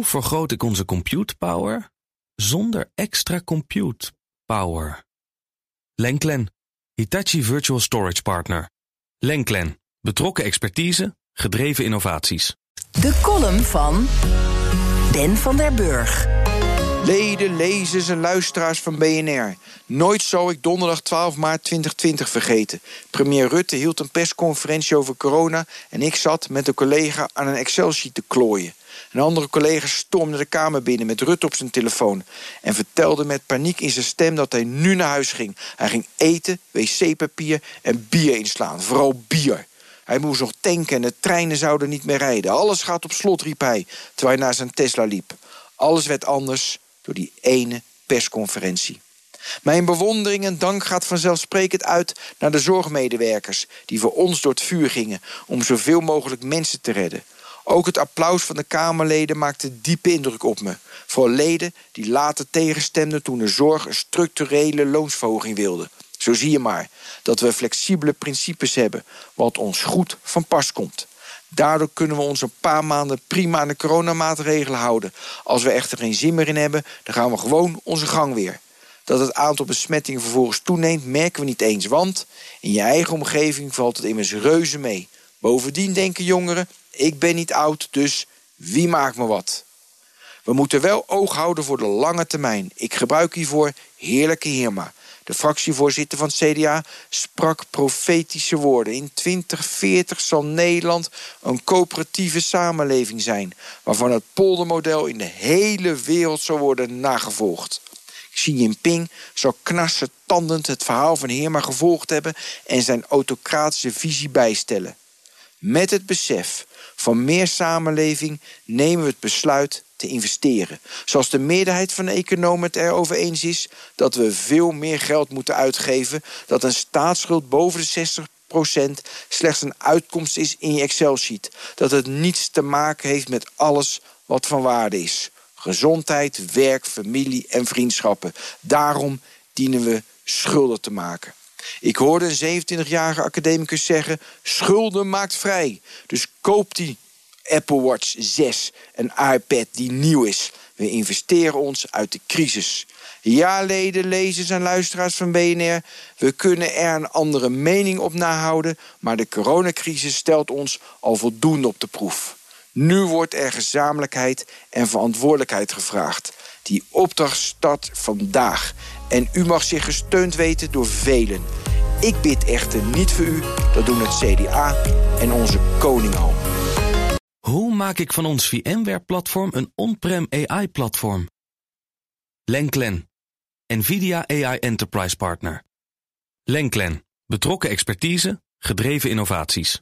Hoe vergroot ik onze compute power zonder extra compute power? Lenklen, Hitachi Virtual Storage Partner. Lenklen, betrokken expertise, gedreven innovaties. De column van Ben van der Burg. Leden, lezers en luisteraars van BNR. Nooit zal ik donderdag 12 maart 2020 vergeten. Premier Rutte hield een persconferentie over corona... en ik zat met een collega aan een Excel-sheet te klooien. Een andere collega stormde de kamer binnen met Rutte op zijn telefoon... en vertelde met paniek in zijn stem dat hij nu naar huis ging. Hij ging eten, wc-papier en bier inslaan. Vooral bier. Hij moest nog tanken en de treinen zouden niet meer rijden. Alles gaat op slot, riep hij, terwijl hij naar zijn Tesla liep. Alles werd anders door die ene persconferentie. Mijn bewondering en dank gaat vanzelfsprekend uit naar de zorgmedewerkers... die voor ons door het vuur gingen om zoveel mogelijk mensen te redden. Ook het applaus van de Kamerleden maakte diepe indruk op me. Voor leden die later tegenstemden toen de zorg een structurele loonsverhoging wilde. Zo zie je maar dat we flexibele principes hebben... wat ons goed van pas komt. Daardoor kunnen we ons een paar maanden prima aan de coronamaatregelen houden. Als we echter geen zin meer in hebben, dan gaan we gewoon onze gang weer. Dat het aantal besmettingen vervolgens toeneemt, merken we niet eens. Want in je eigen omgeving valt het immers reuze mee. Bovendien denken jongeren, ik ben niet oud, dus wie maakt me wat? We moeten wel oog houden voor de lange termijn. Ik gebruik hiervoor heerlijke Heerma. De fractievoorzitter van het CDA sprak profetische woorden. In 2040 zal Nederland een coöperatieve samenleving zijn... waarvan het poldermodel in de hele wereld zal worden nagevolgd. Xi Jinping zal tandend het verhaal van Heerma gevolgd hebben... en zijn autocratische visie bijstellen. Met het besef van meer samenleving nemen we het besluit te investeren. Zoals de meerderheid van de economen het erover eens is... dat we veel meer geld moeten uitgeven... dat een staatsschuld boven de 60% slechts een uitkomst is in je Excel-sheet. Dat het niets te maken heeft met alles wat van waarde is. Gezondheid, werk, familie en vriendschappen. Daarom dienen we schulden te maken. Ik hoorde een 27-jarige academicus zeggen... schulden maakt vrij. Dus koop die Apple Watch 6, een iPad die nieuw is. We investeren ons uit de crisis. Ja, leden, lezers en luisteraars van BNR... we kunnen er een andere mening op nahouden... maar de coronacrisis stelt ons al voldoende op de proef. Nu wordt er gezamenlijkheid en verantwoordelijkheid gevraagd. Die opdracht start vandaag. En u mag zich gesteund weten door velen. Ik bid echter niet voor u, dat doen het CDA en onze koning al. Hoe maak ik van ons VMware-platform een on-prem AI-platform? Lenklen, NVIDIA AI Enterprise Partner. Lenklen, betrokken expertise, gedreven innovaties.